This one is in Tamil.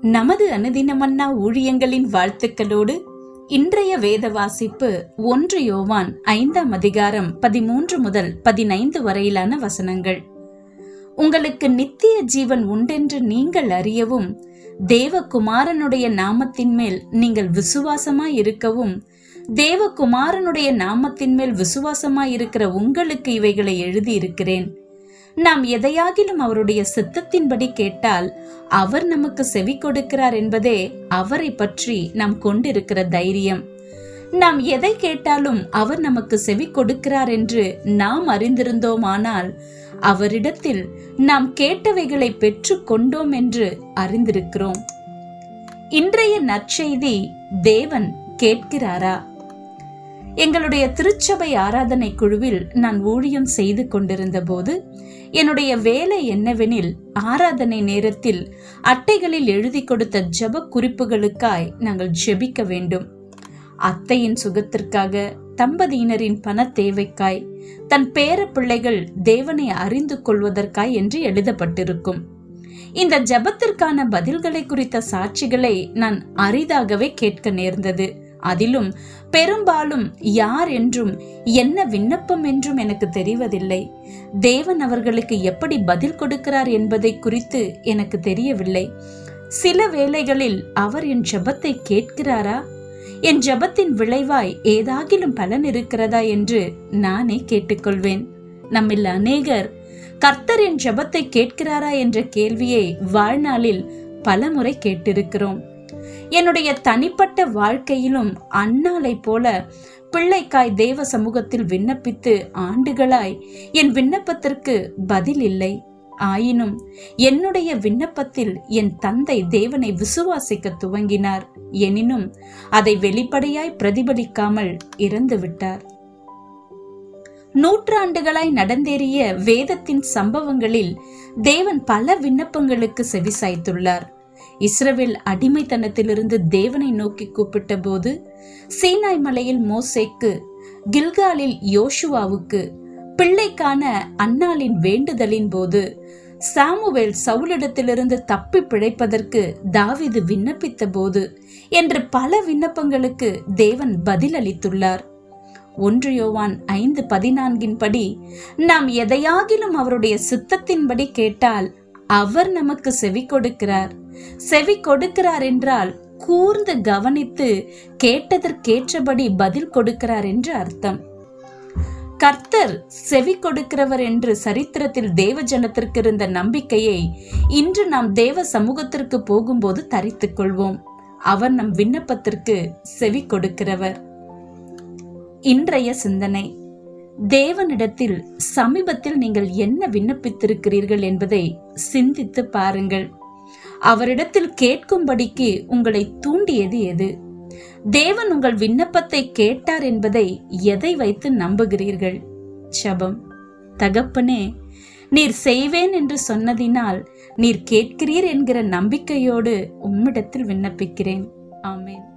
நமது அனுதினமன்னா ஊழியங்களின் வாழ்த்துக்களோடு இன்றைய வேத வாசிப்பு ஒன்று யோவான் ஐந்தாம் அதிகாரம் பதிமூன்று முதல் பதினைந்து வரையிலான வசனங்கள். உங்களுக்கு நித்திய ஜீவன் உண்டென்று நீங்கள் அறியவும் தேவகுமாரனுடைய நாமத்தின் மேல் நீங்கள் விசுவாசமாய் இருக்கவும் தேவகுமாரனுடைய நாமத்தின் மேல் விசுவாசமாய் இருக்கிற உங்களுக்கு இவைகளை எழுதியிருக்கிறேன். நாம் எதையாகிலும் அவருடைய சித்தத்தின்படி கேட்டால் அவர் நமக்கு செவி கொடுக்கிறார் என்பதே அவரை பற்றி நாம் கொண்டிருக்கிற தைரியம். நாம் எதை கேட்டாலும் அவர் நமக்கு செவி கொடுக்கிறார் என்று நாம் அறிந்திருந்தோமானால் அவரிடத்தில் நாம் கேட்டவைகளை பெற்று கொண்டோம் என்று அறிந்திருக்கிறோம். இன்றைய நற்செய்தி தேவன் கேட்கிறாரா? எங்களுடைய திருச்சபை ஆராதனை குழுவில் நான் ஊழியம் செய்து கொண்டிருந்த போது என்னுடைய வேலை என்னவெனில் ஆராதனை நேரத்தில் அட்டைகளில் எழுதி கொடுத்த ஜப குறிப்புகளுக்காய் நாங்கள் ஜெபிக்க வேண்டும். அத்தையின் சுகத்திற்காக தம்பதியினரின் பண தேவைக்காய் தன் பேர பிள்ளைகள் தேவனை அறிந்து கொள்வதற்காய் என்று எழுதப்பட்டிருக்கும். இந்த ஜெபத்திற்கான பதில்களை குறித்த சாட்சிகளை நான் அரிதாகவே கேட்க நேர்ந்தது. அதிலும் பெரும்பாலும் யார் என்றும் என்ன விண்ணப்பம் என்றும் எனக்கு தெரிவதில்லை. தேவன் அவர்களுக்கு எப்படி பதில் கொடுக்கிறார் என்பதை குறித்து எனக்கு தெரியவில்லை. சில வேளைகளில் அவர் என் ஜபத்தை கேட்கிறாரா? என் ஜெபத்தின் விளைவாய் ஏதாகிலும் பலன் இருக்கிறதா என்று நானே கேட்டுக்கொள்வேன். நம்மில் அநேகர் கர்த்தர் என் ஜபத்தை கேட்கிறாரா? என்ற கேள்வியை வாழ்நாளில் பலமுறை கேட்டிருக்கிறோம். என்னுடைய தனிப்பட்ட வாழ்க்கையிலும் அன்னாலை போல பிள்ளைக்காய் தேவ சமூகத்தில் விண்ணப்பித்து ஆண்டுகளாய் என் விண்ணப்பத்திற்கு பதில் இல்லை ஆயினும் என்னுடைய விண்ணப்பத்தில் என் தந்தை தேவனை விசுவாசிக்க துவங்கினார். எனினும் அதை வெளிப்படையாய் பிரதிபலிக்காமல் இறந்துவிட்டார் நூற்றாண்டுகளாய் நடந்தேறிய வேதத்தின் சம்பவங்களில் தேவன் பல விண்ணப்பங்களுக்கு செவிசாய்த்துள்ளார். இஸ்ரவேல் அடிமைத்தனத்திலிருந்து தேவனை நோக்கி கூப்பிட்ட போது சீனாய் மலையில் மோசேக்கு கில்காலில் யோசுவாவுக்கு பிள்ளைக்கான அன்னாலின் வேண்டுதலின் போது சாமுவேல் சவுலிடத்திலிருந்து தப்பி பிழைப்பதற்கு தாவிது விண்ணப்பித்த போது என்று பல விண்ணப்பங்களுக்கு தேவன் பதிலளித்துள்ளார். ஒன்று யோவான் ஐந்து பதினான்கின் படி நாம் எதையாகிலும் அவருடைய சித்தத்தின்படி கேட்டால் அவர் நமக்கு செவி கொடுக்கிறார். செவி கொடுக்கிறார் என்றால் கூர்ந்து கவனித்து கேட்டதற்கேற்றபடி பதில் கொடுக்கிறார் என்று அர்த்தம். கர்த்தர் செவி கொடுக்கிறவர் என்று சரித்திரத்தில் தேவ ஜனத்திற்கு இருந்த நம்பிக்கையை இன்று நாம் தேவ சமூகத்திற்கு போகும்போது தரித்துக் கொள்வோம். அவர் நம் விண்ணப்பத்திற்கு செவி கொடுக்கிறவர். இன்றைய சிந்தனை. தேவனிடத்தில் சமீபத்தில் நீங்கள் என்ன விண்ணப்பித்திருக்கிறீர்கள் என்பதை சிந்தித்து பாருங்கள். அவரிடத்தில் கேட்கும்படிக்கு உங்களை தூண்டியது எது? தேவன் உங்கள் விண்ணப்பத்தை கேட்டார் என்பதை எதை வைத்து நம்புகிறீர்கள்? சபம். தகப்பனே நீர் செய்வேன் என்று சொன்னதினால் நீர் கேட்கிறீர் என்கிற நம்பிக்கையோடு உம்மிடத்தில் விண்ணப்பிக்கிறேன். ஆமேன்.